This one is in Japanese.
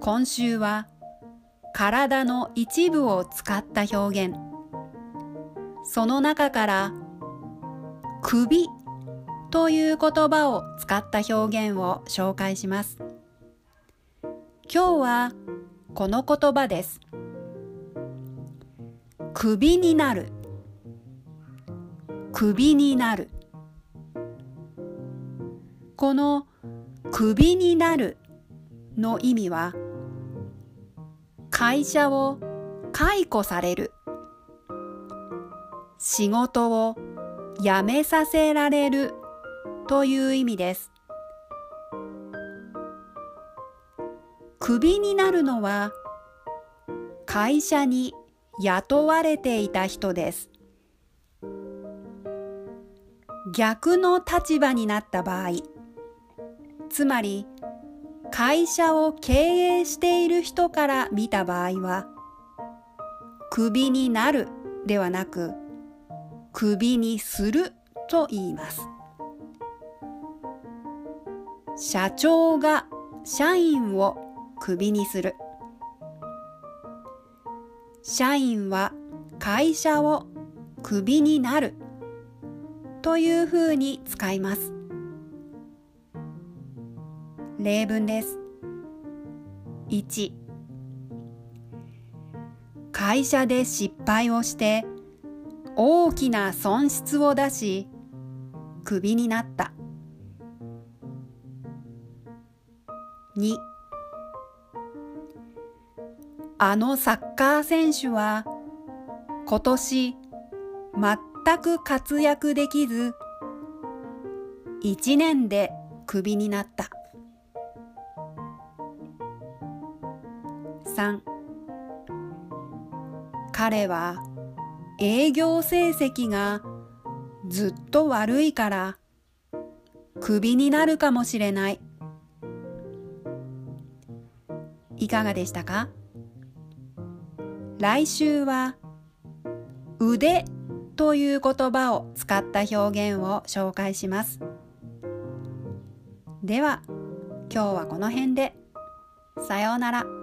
今週は体の一部を使った表現。その中から首という言葉を使った表現を紹介します。今日はこの言葉です。首になる。首になる。この首になるの意味は会社を解雇される。仕事を辞めさせられるという意味です。クビになるのは会社に雇われていた人です。逆の立場になった場合つまり会社を経営している人から見た場合は、クビになるではなく、クビにすると言います。社長が社員をクビにする。社員は会社をクビになるというふうに使います。例文です。1会社で失敗をして大きな損失を出しクビになった2あのサッカー選手は今年全く活躍できず1年でクビになった3彼は営業成績がずっと悪いからクビになるかもしれない。いかがでしたか？来週は腕という言葉を使った表現を紹介します。では今日はこの辺で。さようなら。